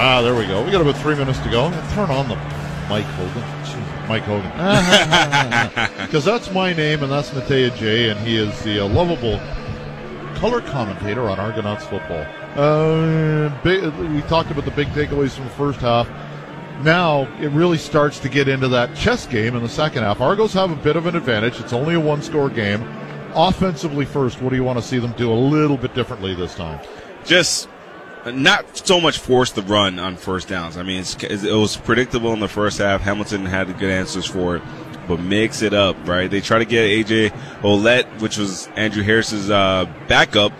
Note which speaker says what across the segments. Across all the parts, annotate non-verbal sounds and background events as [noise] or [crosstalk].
Speaker 1: Ah, there we go. We got about three minutes to go. Turn on the Mike Hogan. Jeez, Mike Hogan. [laughs] Because that's my name, and that's Natea J, and he is the uh, lovable color commentator on Argonauts football. Uh, big, we talked about the big takeaways from the first half. Now it really starts to get into that chess game in the second half. Argos have a bit of an advantage. It's only a one score game. Offensively, first, what do you want to see them do a little bit differently this time?
Speaker 2: Just not so much force the run on first downs. I mean, it was predictable in the first half. Hamilton had good answers for it, but mix it up, right? They try to get AJ Ouellette, which was Andrew Harris's uh, backup,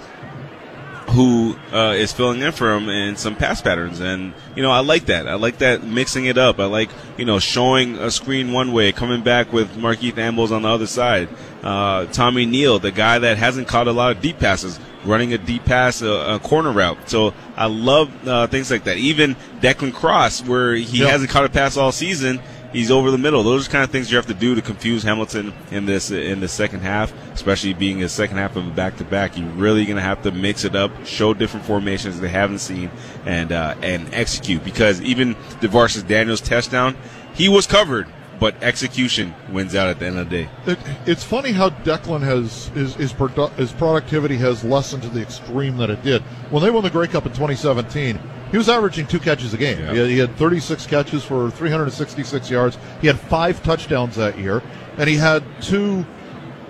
Speaker 2: who uh, is filling in for him in some pass patterns. And, you know, I like that. I like that mixing it up. I like, you know, showing a screen one way, coming back with Markeith Ambles on the other side. Uh, Tommy Nield, the guy that hasn't caught a lot of deep passes, running a deep pass, a, a corner route. So I love uh, things like that. Even Declan Cross, where he yep. hasn't caught a pass all season, he's over the middle. Those are kind of things you have to do to confuse Hamilton in this in the second half, especially being a second half of a back to back. You're really going to have to mix it up, show different formations they haven't seen, and uh, and execute. Because even DaVaris Daniels touchdown, he was covered. But execution wins out at the end of the day.
Speaker 1: It, it's funny how Declan has his his, produ- his productivity has lessened to the extreme that it did when they won the Grey Cup in 2017 he was averaging two catches a game. He, had, he, had, 36 catches for 366 yards. He had five touchdowns that year, and he had two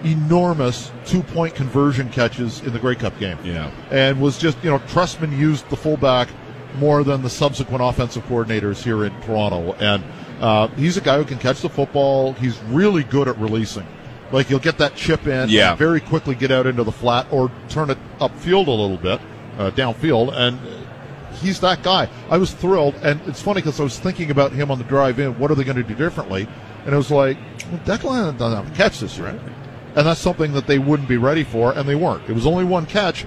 Speaker 1: enormous two-point conversion catches in the Grey Cup game.
Speaker 2: Yeah,
Speaker 1: and was just you know Trestman used the fullback more than the subsequent offensive coordinators here in Toronto, and uh, he's a guy who can catch the football. He's really good at releasing. Like he'll get that chip in,
Speaker 2: yeah.
Speaker 1: very quickly get out into the flat or turn it upfield a little bit, uh, downfield, and he's that guy. I was thrilled, and it's funny because I was thinking about him on the drive in. What are they going to do differently? And it was like, well, Declan doesn't have a catch this year, and that's something that they wouldn't be ready for, and they weren't. It was only one catch,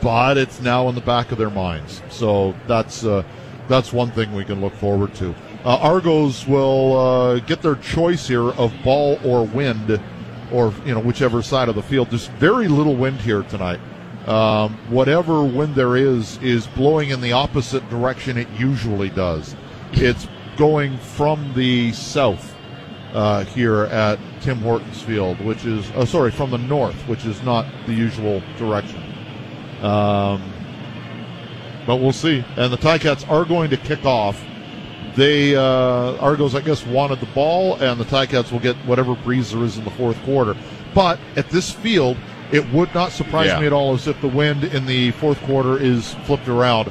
Speaker 1: but it's now in the back of their minds. So that's uh, that's one thing we can look forward to. Uh, Argos will uh, get their choice here of ball or wind, or you know whichever side of the field. There's very little wind here tonight um, whatever wind there is is blowing in the opposite direction it usually does. It's going from the south uh, here at Tim Hortons Field, which is oh, sorry from the north, which is not the usual direction. Um, but we'll see. And the Ticats are going to kick off. They uh, Argos, I guess, wanted the ball, and the Ticats will get whatever breeze there is in the fourth quarter. But at this field, it would not surprise yeah. me at all as if the wind in the fourth quarter is flipped around.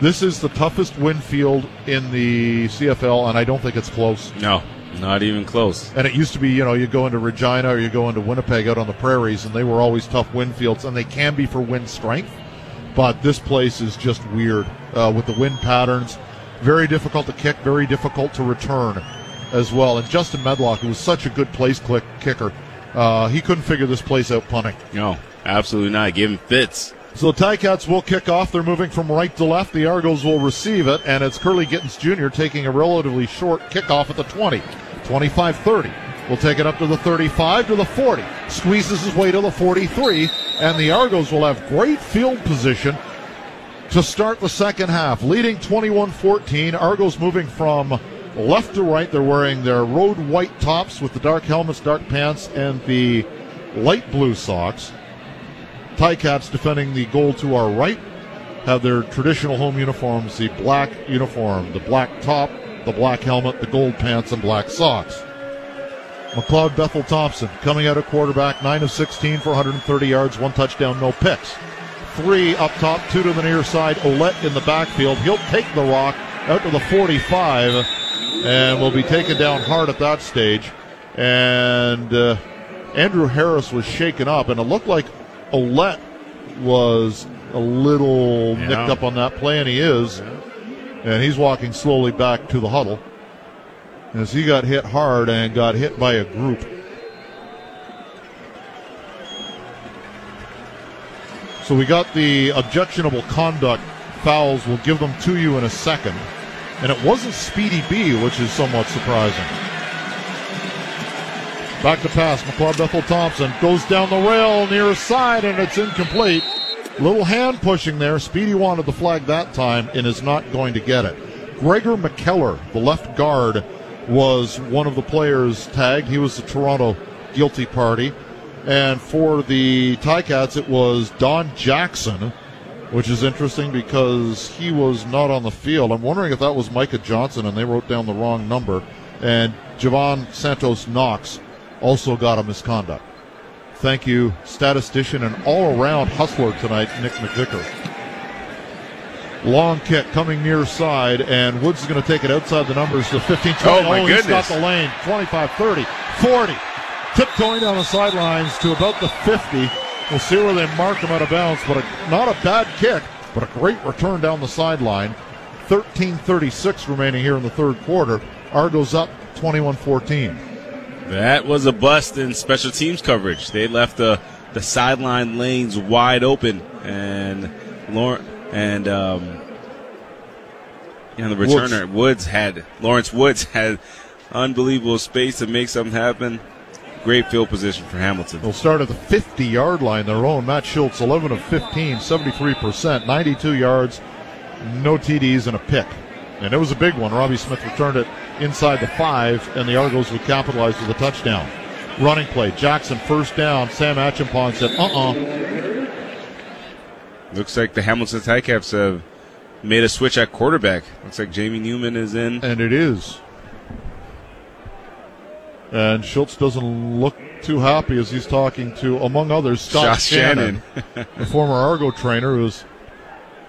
Speaker 1: This is the toughest wind field in the CFL, and I don't think it's close.
Speaker 2: No, not even close.
Speaker 1: And it used to be, you know, you go into Regina or you go into Winnipeg out on the prairies, and they were always tough wind fields, and they can be for wind strength. But this place is just weird uh, with the wind patterns. Very difficult to kick, very difficult to return as well. And Justin Medlock, who was such a good place click kicker, uh, he couldn't figure this place out punting.
Speaker 2: No, absolutely not. Give him fits.
Speaker 1: So the Ticats will kick off. They're moving from right to left. The Argos will receive it, and it's Kurleigh Gittens Jr. taking a relatively short kickoff at the 20, 25 30. We'll take it up to the 35 to the 40. Squeezes his way to the 43, and the Argos will have great field position to start the second half, leading 21 14. Argos moving from left to right. They're wearing their road white tops with the dark helmets, dark pants, and the light blue socks. Ticats defending the goal to our right have their traditional home uniforms, the black uniform, the black top, the black helmet, the gold pants, and black socks. McLeod Bethel Thompson coming out of quarterback, 9 of 16 for 130 yards, one touchdown, no picks. Three up top, two to the near side. Ouellette in the backfield. He'll take the rock out to the 45 and will be taken down hard at that stage. And uh, Andrew Harris was shaken up, and it looked like Ouellette was a little yeah. nicked up on that play, and he is. Yeah. And he's walking slowly back to the huddle as he got hit hard and got hit by a group. So we got the objectionable conduct fouls. We'll give them to you in a second. And it wasn't Speedy B, which is somewhat surprising. Back to pass. McLeod Bethel Thompson goes down the rail near side, and it's incomplete. Little hand pushing there. Speedy wanted the flag that time and is not going to get it. Gregor MacKellar, the left guard, was one of the players tagged. He was the Toronto guilty party. And for the Ticats, it was Don Jackson, which is interesting because he was not on the field. I'm wondering if that was Micah Johnson and they wrote down the wrong number. And Jovan Santos Knox also got a misconduct. Thank you, statistician and all around hustler tonight, Nick McVicker. Long kick coming near side, and Woods is going to take it outside the numbers to 15 20.
Speaker 2: Oh, my oh,
Speaker 1: he's
Speaker 2: goodness.
Speaker 1: got the lane. 25 30, 40. Tiptoeing down the sidelines to about the 50. We'll see where they mark him out of bounds, but a, not a bad kick, but a great return down the sideline. 13 36 remaining here in the third quarter. Argos up 21 14.
Speaker 2: That was a bust in special teams coverage. They left the the sideline lanes wide open, and Lauren and um, and the returner Woods. had Lawrence Woods [laughs] had unbelievable space to make something happen. Great field position for Hamilton.
Speaker 1: They'll start at the 50 yard line, their own. Matt Shiltz, 11 of 15, 73%, 92 yards, no TDs, and a pick. And it was a big one. Robbie Smith returned it inside the five, and the Argos would capitalize with a touchdown. Running play. Jackson first down. Sam Acheampong said, uh uh
Speaker 2: Looks like the Hamilton Tidecaps have made a switch at quarterback. Looks like Jamie Newman is in.
Speaker 1: And it is. And Shiltz doesn't look too happy as he's talking to, among others, Scott
Speaker 2: Josh
Speaker 1: Shannon,
Speaker 2: Shannon.
Speaker 1: the former Argo trainer who's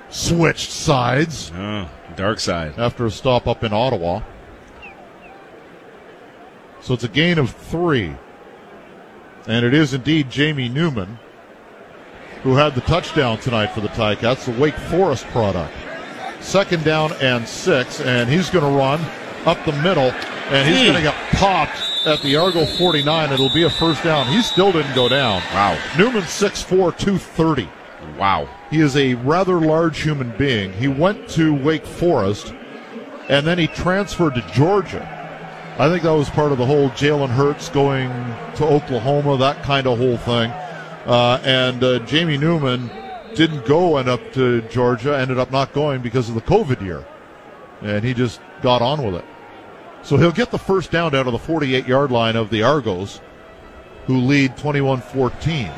Speaker 1: switched sides.
Speaker 2: Oh, dark side.
Speaker 1: after a stop up in Ottawa. So it's a gain of three. And it is indeed Jamie Newman who had the touchdown tonight for the Ticats, the Wake Forest product. Second down and six, and he's going to run up the middle, and he's
Speaker 2: Hmm.
Speaker 1: going to get popped at the Argo 49. It'll be a first down. He still didn't go down.
Speaker 2: Wow.
Speaker 1: Newman 6'4, 230.
Speaker 2: Wow.
Speaker 1: He is a rather large human being. He went to Wake Forest and then he transferred to Georgia. I think that was part of the whole Jalen Hurts going to Oklahoma, that kind of whole thing. Uh, and uh, Jamie Newman didn't go end up to Georgia, ended up not going because of the COVID year. And he just got on with it. So he'll get the first down out of the 48 yard line of the Argos, who lead 21 14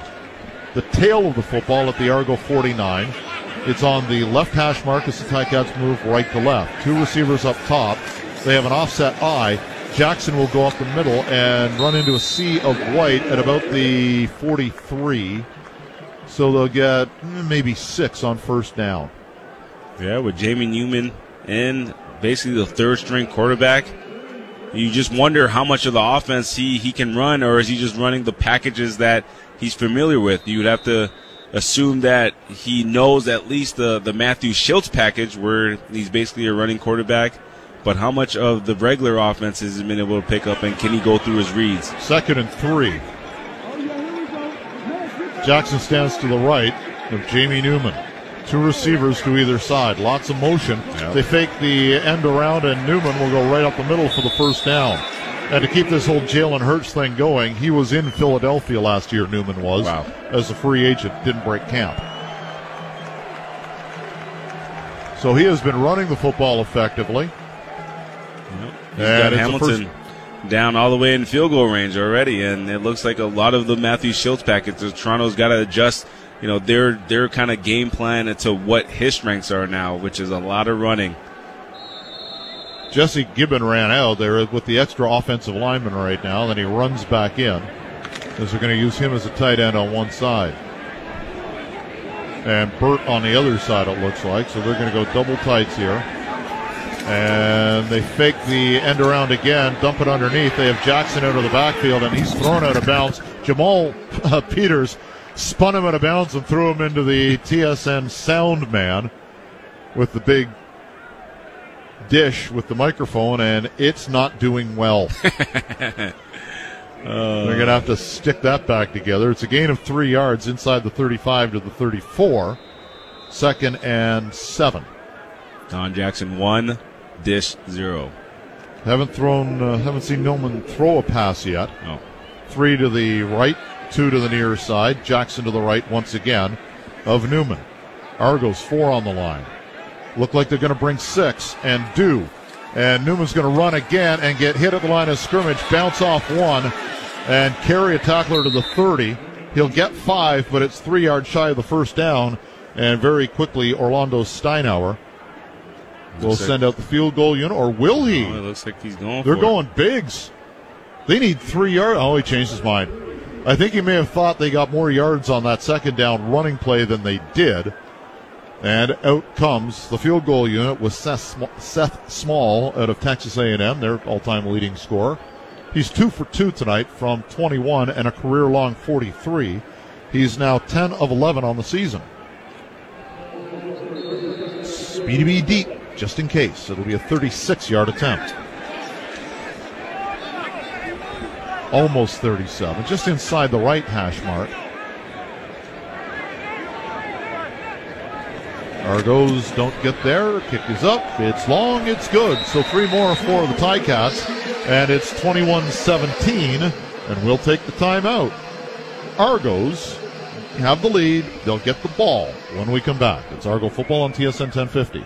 Speaker 1: the tail of the football at the Argo 49. It's on the left hash mark as the Ticats move right to left. Two receivers up top. They have an offset eye. Jackson will go up the middle and run into a sea of white at about the 43. So they'll get mm, maybe six on first down.
Speaker 2: Yeah, with Jamie Newman in basically the third string quarterback, you just wonder how much of the offense he, he can run, or is he just running the packages that he's familiar with? You'd have to assume that he knows at least the, the Matthew Shiltz package, where he's basically a running quarterback. But how much of the regular offense has he been able to pick up, and can he go through his reads?
Speaker 1: Second and three. Jackson stands to the right of Jamie Newman. Two receivers to either side. Lots of motion.
Speaker 2: Yep.
Speaker 1: They fake the end around, and Newman will go right up the middle for the first down. And to keep this whole Jalen Hurts thing going, he was in Philadelphia last year, Newman was,
Speaker 2: Wow.
Speaker 1: as a free agent, didn't break camp. So he has been running the football effectively.
Speaker 2: He's
Speaker 1: And
Speaker 2: got
Speaker 1: it's a
Speaker 2: Hamilton down all the way in field goal range already, and it looks like a lot of the Matthew Shiltz packets. Toronto's got to adjust, you know, their their kind of game plan to what his strengths are now, which is a lot of running.
Speaker 1: Jesse Gibbon ran out there with the extra offensive lineman right now. Then he runs back in as they're going to use him as a tight end on one side. And Burt on the other side, it looks like. So they're going to go double tights here. And they fake the end around again, dump it underneath. They have Jackson out of the backfield, and he's thrown out of bounds. Jamal [laughs] uh, Peters spun him out of bounds and threw him into the TSN sound man with the big dish with the microphone, and it's not doing well. [laughs] They're going to have to stick that back together. It's a gain of three yards inside the 35 to the 34. Second and seven.
Speaker 2: Don Jackson one, Dish zero.
Speaker 1: Haven't thrown, uh, haven't seen Newman throw a pass yet. three to the right, two to the near side. Jackson to the right once again of Newman. Argos four on the line. Look like they're going to bring six and do. And Newman's going to run again and get hit at the line of scrimmage, bounce off one, and carry a tackler to the 30. He'll get five, but it's three yards shy of the first down. And very quickly, Orlando Steinauer will
Speaker 2: Looks like-
Speaker 1: send out the field goal unit, or will he?
Speaker 2: Oh, it looks like he's going.
Speaker 1: They're going bigs. They need three yards. Oh, he changed his mind. I think he may have thought they got more yards on that second down running play than they did. And out comes the field goal unit with Seth, Sm- Seth Small out of Texas A&M, their all-time leading scorer. He's two for two tonight from 21 and a career-long 43. He's now 10 of 11 on the season. Speedy B deep, just in case. It'll be a 36-yard attempt. Almost 37, just inside the right hash mark. Argos don't get there. Kick is up. It's long. It's good. So three more for the Ticats, and it's 21-17, and we'll take the timeout. Argos have the lead. They'll get the ball when we come back. It's Argo football on TSN 1050.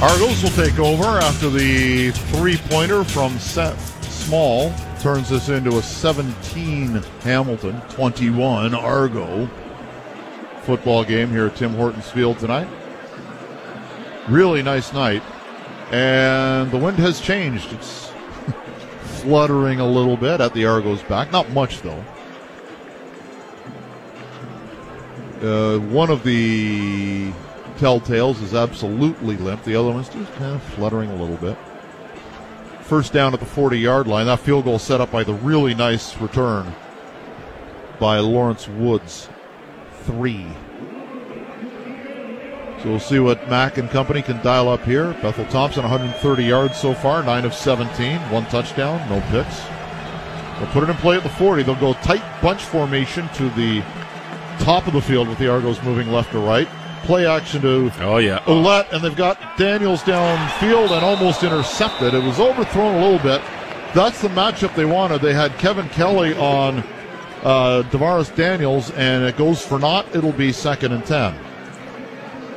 Speaker 1: Argos will take over after the three pointer from Seth Small turns this into a 17 Hamilton, 21 Argo football game here at Tim Hortons Field tonight. Really nice night. And the wind has changed. It's [laughs] fluttering a little bit at the Argos back. Not much, though. Uh, one of the telltales is absolutely limp. The other one's just kind of fluttering a little bit. First down at the 40 yard line. That field goal set up by the really nice return by Lawrence Woods. Three. So we'll see what Mack and company can dial up here. Bethel Thompson, 130 yards so far, 9 of 17, one touchdown, no picks. They'll put it in play at the 40. They'll go tight bunch formation to the top of the field with the Argos moving left to right. Play action to
Speaker 2: Oh yeah.
Speaker 1: Ouellette, and they've got Daniels downfield and almost intercepted. It was overthrown a little bit. That's the matchup they wanted. They had Kevin Kelly on uh, Daniels, and it goes for naught. It'll be second and ten.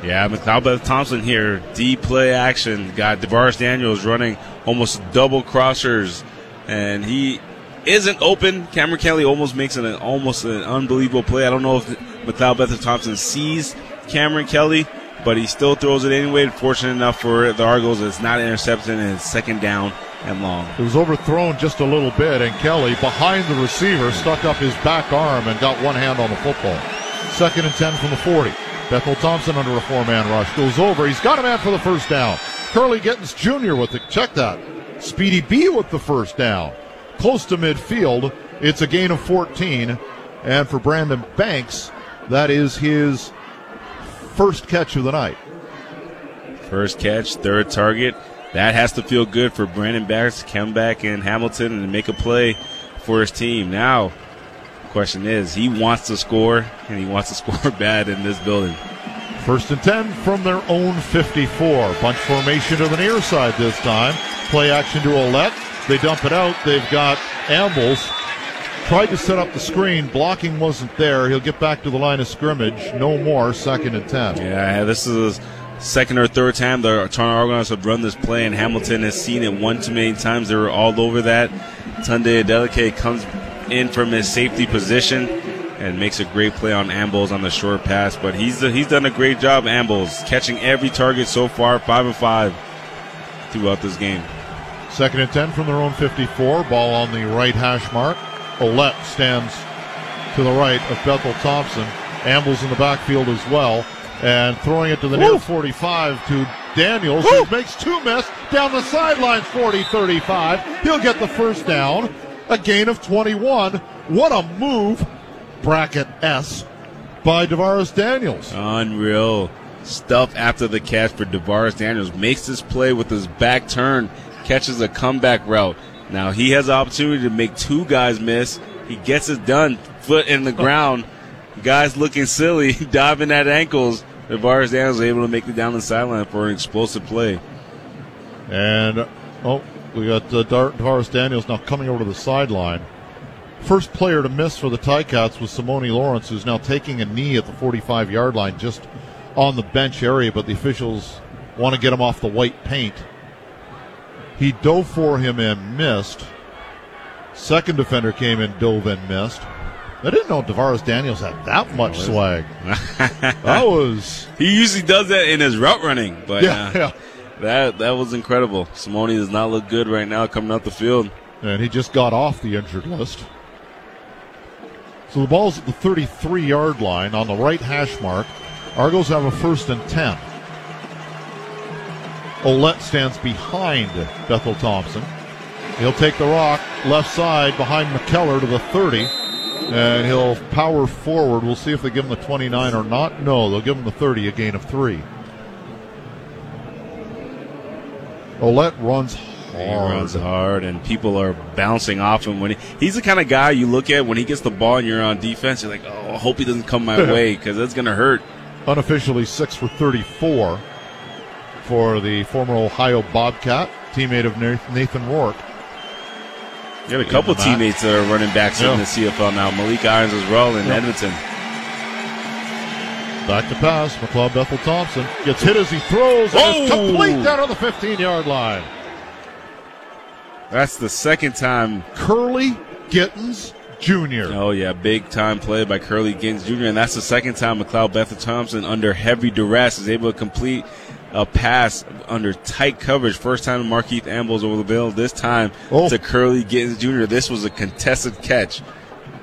Speaker 2: Yeah, McAlbeth Thompson here, D play action. Got DaVaris Daniels running almost double crossers, and he isn't open. Kameron Kelly almost makes an almost an unbelievable play. I don't know if McAlbeth Thompson sees Kameron Kelly, but he still throws it anyway. Fortunate enough for the Argos, it's not intercepted and it's second down and long.
Speaker 1: It was overthrown just a little bit, and Kelly, behind the receiver, stuck up his back arm and got one hand on the football. Second and 10 from the 40. Bethel Thompson under a four man rush. Goes over. He's got a man for the first down. Kurleigh Gittens Jr. with the, check that. Speedy B with the first down. Close to midfield. It's a gain of 14. And for Brandon Banks, that is his first catch of the night.
Speaker 2: First catch, third target. That has to feel good for Brandon Banks to come back in Hamilton and make a play for his team. Now, question is, he wants to score, and he wants to [laughs] score bad in this building.
Speaker 1: First and 10 from their own 54. Bunch formation to the near side this time. Play action to Ouellette. They dump it out. They've got Ambles. Tried to set up the screen. Blocking wasn't there. He'll get back to the line of scrimmage. No more. Second and 10.
Speaker 2: Yeah, this is second or third time the Toronto Argonauts have run this play, and Hamilton has seen it one too many times. They were all over that. Tunde Adeleke comes in from his safety position and makes a great play on Ambles on the short pass. But he's he's done a great job, Ambles, catching every target so far, five and five throughout this game.
Speaker 1: Second and 10 from their own 54. Ball on the right hash mark. Ouellette stands to the right of Bethel Thompson. Ambles in the backfield as well. And throwing it to the near 45 to Daniels, who makes two miss down the sideline 40 35. He'll get the first down. A gain of 21. What a move, bracket S, by DaVaris Daniels.
Speaker 2: Unreal stuff after the catch for DaVaris Daniels. Makes this play with his back turn, catches a comeback route. Now he has the opportunity to make two guys miss. He gets it done, foot in the [laughs] ground. Guys looking silly, [laughs] diving at ankles. DaVaris Daniels is able to make it down the sideline for an explosive play.
Speaker 1: And oh, we got uh, Dar- DaVaris Daniels now coming over to the sideline. First player to miss for the Ticats was Simoni Lawrence, who's now taking a knee at the 45 yard line just on the bench area, but the officials want to get him off the white paint. He dove for him and missed. Second defender came in, dove and missed. I didn't know DaVaris Daniels had that much swag. [laughs] that was
Speaker 2: He usually does that in his route running, but
Speaker 1: yeah,
Speaker 2: uh,
Speaker 1: yeah.
Speaker 2: that that was incredible. Simoni does not look good right now coming out the field.
Speaker 1: And he just got off the injured list. So the ball's at the 33 yard line on the right hash mark. Argos have a first and 10. Ouellette stands behind Bethel Thompson. He'll take the rock left side behind MacKellar to the 30, and he'll power forward. We'll see if they give him the 29 or not. No, they'll give him the 30, a gain of three. Ouellette runs hard.
Speaker 2: He runs hard, and people are bouncing off him. When he, he's the kind of guy you look at when he gets the ball and you're on defense, you're like, oh, I hope he doesn't come my [laughs] way because that's gonna hurt.
Speaker 1: unofficially 6 for 34 for the former Ohio Bobcat, teammate of Nathan Rourke.
Speaker 2: You have a couple teammates that are running backs
Speaker 1: Yeah.
Speaker 2: in the CFL now. Maleek Irons as well in
Speaker 1: Yeah.
Speaker 2: Edmonton.
Speaker 1: Back to pass, McLeod Bethel Thompson gets hit as he throws, and
Speaker 2: Oh!
Speaker 1: complete down on the 15 yard line.
Speaker 2: That's the second time.
Speaker 1: Kurleigh Gittens Jr.
Speaker 2: Oh yeah, big time play by Kurleigh Gittens Jr. And that's the second time McLeod Bethel Thompson, under heavy duress, is able to complete a pass under tight coverage. First time Markeith Ambles over the bill. This time
Speaker 1: Oh.
Speaker 2: to Kurleigh Gittens Jr. This was a contested catch.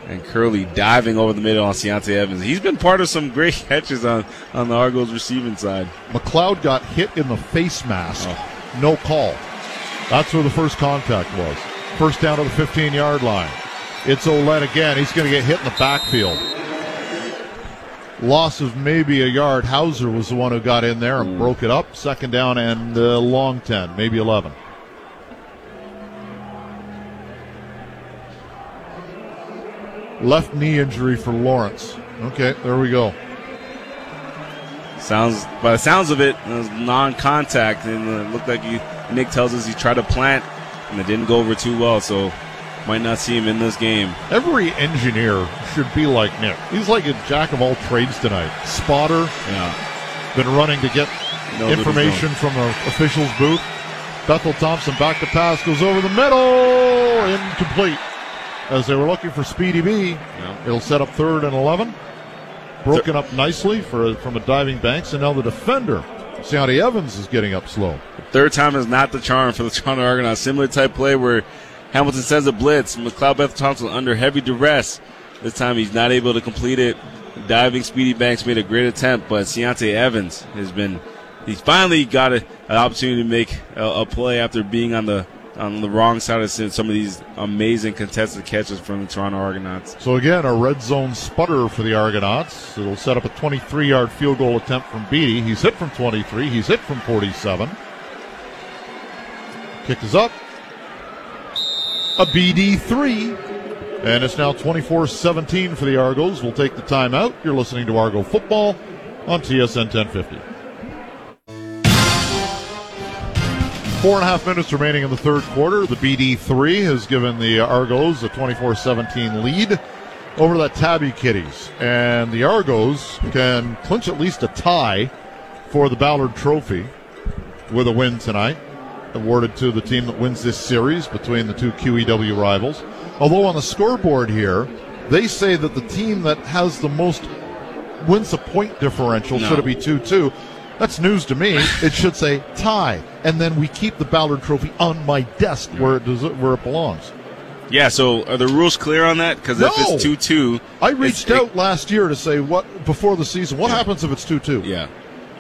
Speaker 2: And Kurleigh diving over the middle on Ciante Evans. He's been part of some great [laughs] catches on, on the Argos receiving side.
Speaker 1: McLeod got hit in the face mask.
Speaker 2: Oh.
Speaker 1: No call. That's where the first contact was. First down to the 15 yard line. It's Ouellette again. He's going to get hit in the backfield. Loss of maybe a yard. Hauser was the one who got in there and broke it up. Second down and uh, long 10, maybe 11. Left knee injury for Lawrence. Okay, there we go.
Speaker 2: Sounds by the sounds of it, it was non-contact, and it looked like he, Nick tells us he tried to plant, and it didn't go over too well. So might not see him in this game.
Speaker 1: Every engineer should be like Nick. He's like a jack of all trades tonight. Spotter,
Speaker 2: Yeah,
Speaker 1: been running to get
Speaker 2: he's
Speaker 1: information from the official's booth. Bethel Thompson back to pass, goes over the middle, incomplete. As they were looking for Speedy B,
Speaker 2: Yeah.
Speaker 1: it'll set up third and 11. Broken up nicely for from a diving Banks, and now the defender, Ciante Evans, is getting up slow.
Speaker 2: Third time is not the charm for the Toronto Argonauts. Similar type play where Hamilton sends a blitz. McLeod Beth Thompson under heavy duress. This time he's not able to complete it. Diving Speedy Banks made a great attempt, but Ciante Evans has been. He's finally got a, an opportunity to make a, a play after being on the on the wrong side of some of these amazing contested catches from the Toronto Argonauts.
Speaker 1: So again, a red zone sputter for the Argonauts. It'll set up a 23-yard field goal attempt from Bede. He's hit from 23. He's hit from 47. Kick is up. A BD three. And it's now 24-17 for the Argos. We'll take the timeout. You're listening to Argo Football on TSN 1050. Four and a half minutes remaining in the third quarter. The BD3 has given the Argos a 24 17 lead over the Tabby Kitties. And the Argos can clinch at least a tie for the Ballard Trophy with a win tonight, awarded to the team that wins this series between the two QEW rivals. Although on the scoreboard here, they say that the team that has the most wins the point differential
Speaker 2: No.
Speaker 1: should it be 2 2. That's news to me. [laughs] It should say tie, and then we keep the Ballard Trophy on my desk where it does where it belongs.
Speaker 2: Yeah, so are the rules clear on that? Because if it's 2 2.
Speaker 1: I reached out last year to say what before the season. What happens if it's two two?
Speaker 2: Yeah.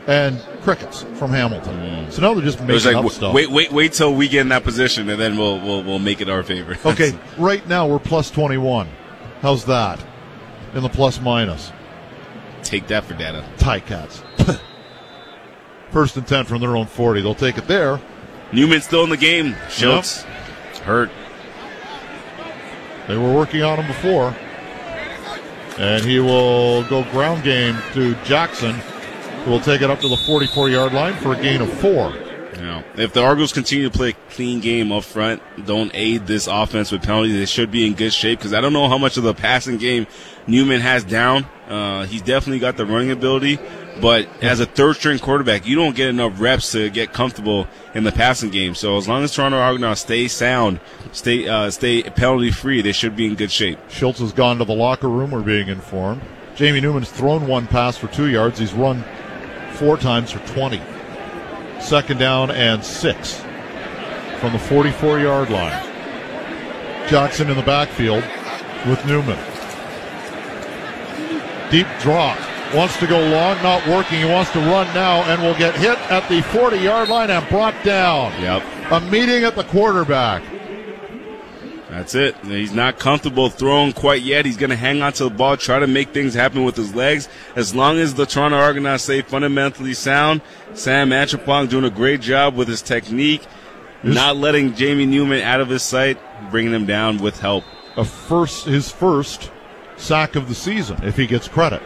Speaker 1: And crickets from Hamilton. Mm. So now they're just making
Speaker 2: like,
Speaker 1: up stuff.
Speaker 2: wait, wait, wait till we get in that position, and then we'll we'll, we'll make it our favor. [laughs]
Speaker 1: Okay, [laughs] right now we're plus twenty one. How's that? In the plus minus.
Speaker 2: take that for data.
Speaker 1: Tie cats. [laughs] First and ten from their own forty. They'll take it there.
Speaker 2: Newman's still in the game. Shiltz hurt.
Speaker 1: They were working on him before. And he will go ground game to Jackson, will take it up to the 44 yard line for a gain of four.
Speaker 2: Know, if the Argos continue to play a clean game up front, don't aid this offense with penalties, they should be in good shape. Because I don't know how much of the passing game Newman has down. Uh, he's definitely got the running ability, but as a third string quarterback, you don't get enough reps to get comfortable in the passing game. So as long as Toronto Argonauts stay sound, stay uh, stay penalty free, they should be in good shape.
Speaker 1: Shiltz has gone to the locker room. We're being informed. Jamie Newman's thrown one pass for two yards. He's run four times for 20. Second down and six from the 44 yard line. Jackson in the backfield with Newman. Deep drop. Wants to go long, not working. He wants to run now and will get hit at the 40 yard line and brought down.
Speaker 2: Yep.
Speaker 1: A meeting at the quarterback.
Speaker 2: That's it. He's not comfortable throwing quite yet. He's going to hang on to the ball, try to make things happen with his legs. As long as the Toronto Argonauts stay fundamentally sound, Sam Acheampong doing a great job with his technique, not letting Jamie Newman out of his sight, bringing him down with help.
Speaker 1: a first his first sack of the season if he gets credit.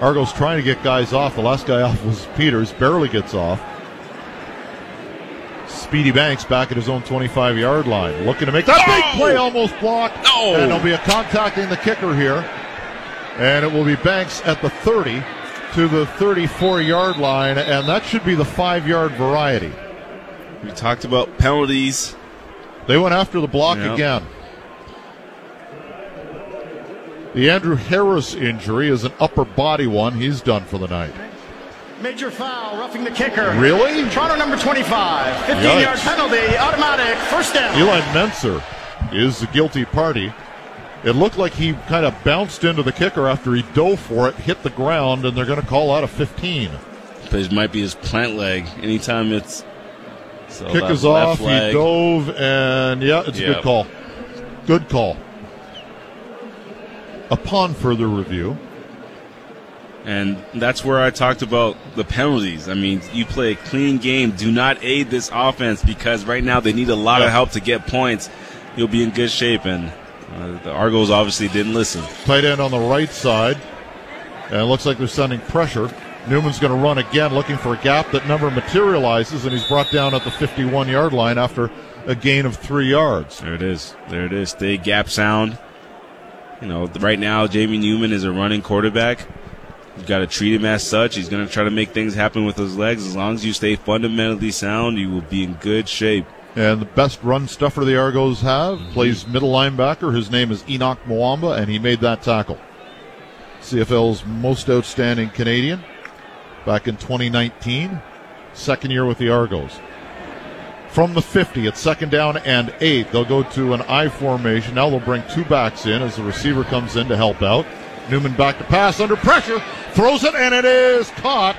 Speaker 1: Argo's trying to get guys off. The last guy off was Peters, barely gets off. Speedy Banks back at his own 25 yard line, looking to make that big
Speaker 2: Oh!
Speaker 1: play, almost blocked.
Speaker 2: No!
Speaker 1: And there'll be a contacting the kicker here. And it will be Banks at the 30 to the 34 yard line, and that should be the five yard variety.
Speaker 2: We talked about penalties.
Speaker 1: They went after the block
Speaker 2: Yep.
Speaker 1: again. The Andrew Harris injury is an upper body one. He's done for the night.
Speaker 3: Major foul, roughing the kicker.
Speaker 1: Really?
Speaker 3: Toronto number 25. 15
Speaker 1: Yikes.
Speaker 3: yard penalty, automatic, first down.
Speaker 1: Eli Mencer is the guilty party. It looked like he kind of bounced into the kicker after he dove for it, hit the ground, and they're going to call out a 15.
Speaker 2: But it might be his plant leg. Anytime it's so
Speaker 1: Kick
Speaker 2: that
Speaker 1: is
Speaker 2: left
Speaker 1: off.
Speaker 2: leg-
Speaker 1: He dove, and yeah, it's a good call. Good call. Upon further review,
Speaker 2: And that's where I talked about the penalties. I mean, you play a clean game. Do not aid this offense because right now they need a lot
Speaker 1: Yeah.
Speaker 2: of help to get points. You'll be in good shape. And uh, the Argos obviously didn't listen.
Speaker 1: Tight end on the right side. And it looks like they're sending pressure. Newman's going to run again, looking for a gap that never materializes, and he's brought down at the 51 yard line after a gain of three yards.
Speaker 2: There it is. There it is. Stay gap sound. You know, right now Jamie Newman is a running quarterback. You've got to treat him as such. He's going to try to make things happen with his legs. As long as you stay fundamentally sound, you will be in good shape.
Speaker 1: And the best run stuffer the Argos have mm-hmm. plays middle linebacker. His name is Enoch Mwamba, and he made that tackle. CFL's most outstanding Canadian back in 2019, second year with the Argos. From the 50 it's second down and eight, they'll go to an I formation. Now they'll bring two backs in as the receiver comes in to help out. Newman back to pass under pressure, throws it, and it is caught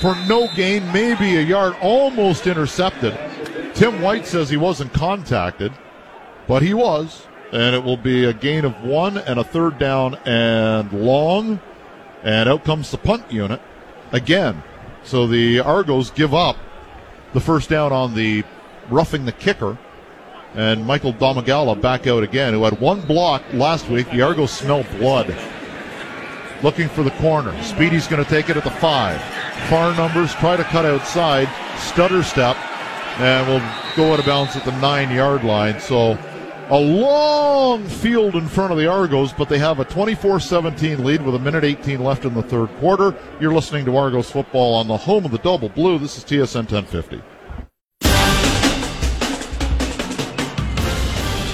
Speaker 1: for no gain, maybe a yard, almost intercepted. Tim White says he wasn't contacted, but he was, and it will be a gain of one and a third down and long, and out comes the punt unit again. So the Argos give up the first down on the roughing the kicker, and Michael Domagala back out again, who had one block last week. The Argos smell blood. Looking for the corner. Speedy's going to take it at the five. Far numbers try to cut outside. Stutter step, and will go out of bounds at the nine yard line. So a long field in front of the Argos, but they have a 24 17 lead with a minute 18 left in the third quarter. You're listening to Argos football on the home of the double blue. This is TSN 1050.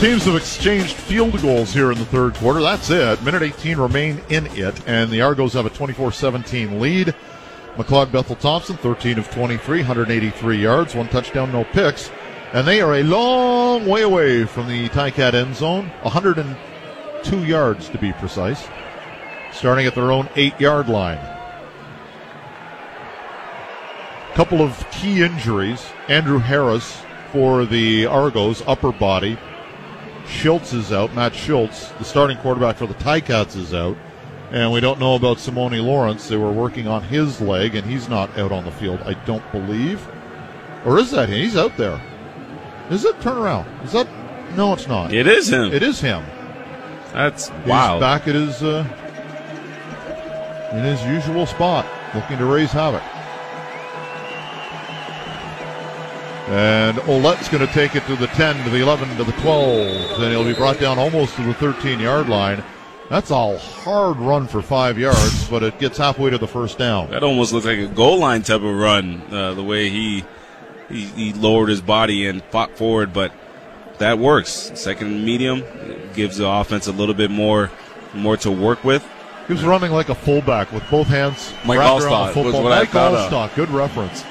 Speaker 1: Teams have exchanged field goals here in the third quarter. That's it. Minute 18 remain in it, and the Argos have a 24 17 lead. McLeod Bethel Thompson, 13 of 23, 183 yards, one touchdown, no picks. And they are a long way away from the Ticat end zone, 102 yards to be precise, starting at their own eight yard line. A Couple of key injuries. Andrew Harris for the Argos, upper body. Shiltz is out. Matt Shiltz, the starting quarterback for the Ticats, is out. And we don't know about Simoni Lawrence. They were working on his leg, and he's not out on the field, I don't believe. Or is that him? He's out there. Is it? Turn around. Is that? No, it's not.
Speaker 2: It is him.
Speaker 1: It is him.
Speaker 2: That's
Speaker 1: He's
Speaker 2: wow.
Speaker 1: back at his uh, in his usual spot, looking to raise havoc. And Ouellette's going to take it to the 10, to the 11, to the 12. Then he'll be brought down almost to the 13 yard line. That's a hard run for five yards, but it gets halfway to the first down.
Speaker 2: That almost looks like a goal line type of run, uh, the way he, he he lowered his body and fought forward, but that works. Second medium gives the offense a little bit more more to work with.
Speaker 1: He was running like a fullback with both hands
Speaker 4: Mike
Speaker 1: the
Speaker 4: was what I
Speaker 1: Mike
Speaker 4: thought of.
Speaker 1: Alstott, good reference.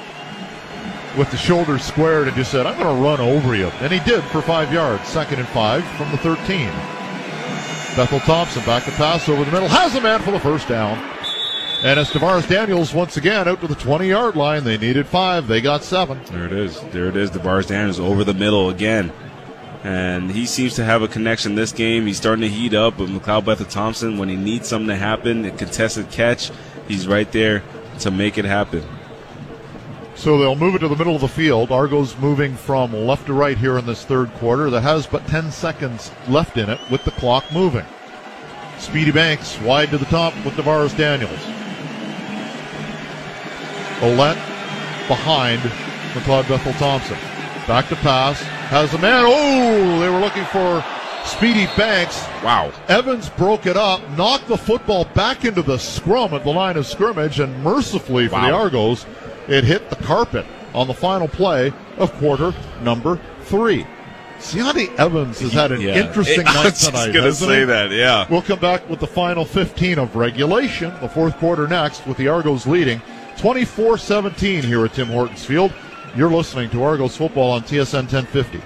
Speaker 1: With the shoulders squared and just said, I'm going to run over you. And he did for five yards. Second and five from the 13. Bethel Thompson back to pass over the middle. Has a man for the first down. And it's DaVaris Daniels once again out to the 20 yard line. They needed five. They got seven.
Speaker 2: There it is. There it is. DaVaris Daniels over the middle again. And he seems to have a connection this game. He's starting to heat up with McLeod Bethel Thompson. When he needs something to happen, a contested catch, he's right there to make it happen.
Speaker 1: So they'll move it to the middle of the field. Argos moving from left to right here in this third quarter. That has but 10 seconds left in it with the clock moving. Speedy Banks wide to the top with DaVaris Daniels. Ouellette behind McLeod Bethel Thompson. Back to pass. Has a man. Oh, they were looking for Speedy Banks.
Speaker 2: Wow.
Speaker 1: Evans broke it up, knocked the football back into the scrum at the line of scrimmage, and mercifully for the Argos, it hit the carpet on the final play of quarter number three. Ciante Evans has had an
Speaker 2: Yeah.
Speaker 1: interesting [laughs]
Speaker 2: I
Speaker 1: night
Speaker 2: was just
Speaker 1: tonight.
Speaker 2: gonna say
Speaker 1: he?
Speaker 2: that, yeah.
Speaker 1: We'll come back with the final 15 of regulation, the fourth quarter next, with the Argos leading 24 17 here at Tim Hortons Field. You're listening to Argos football on TSN 1050.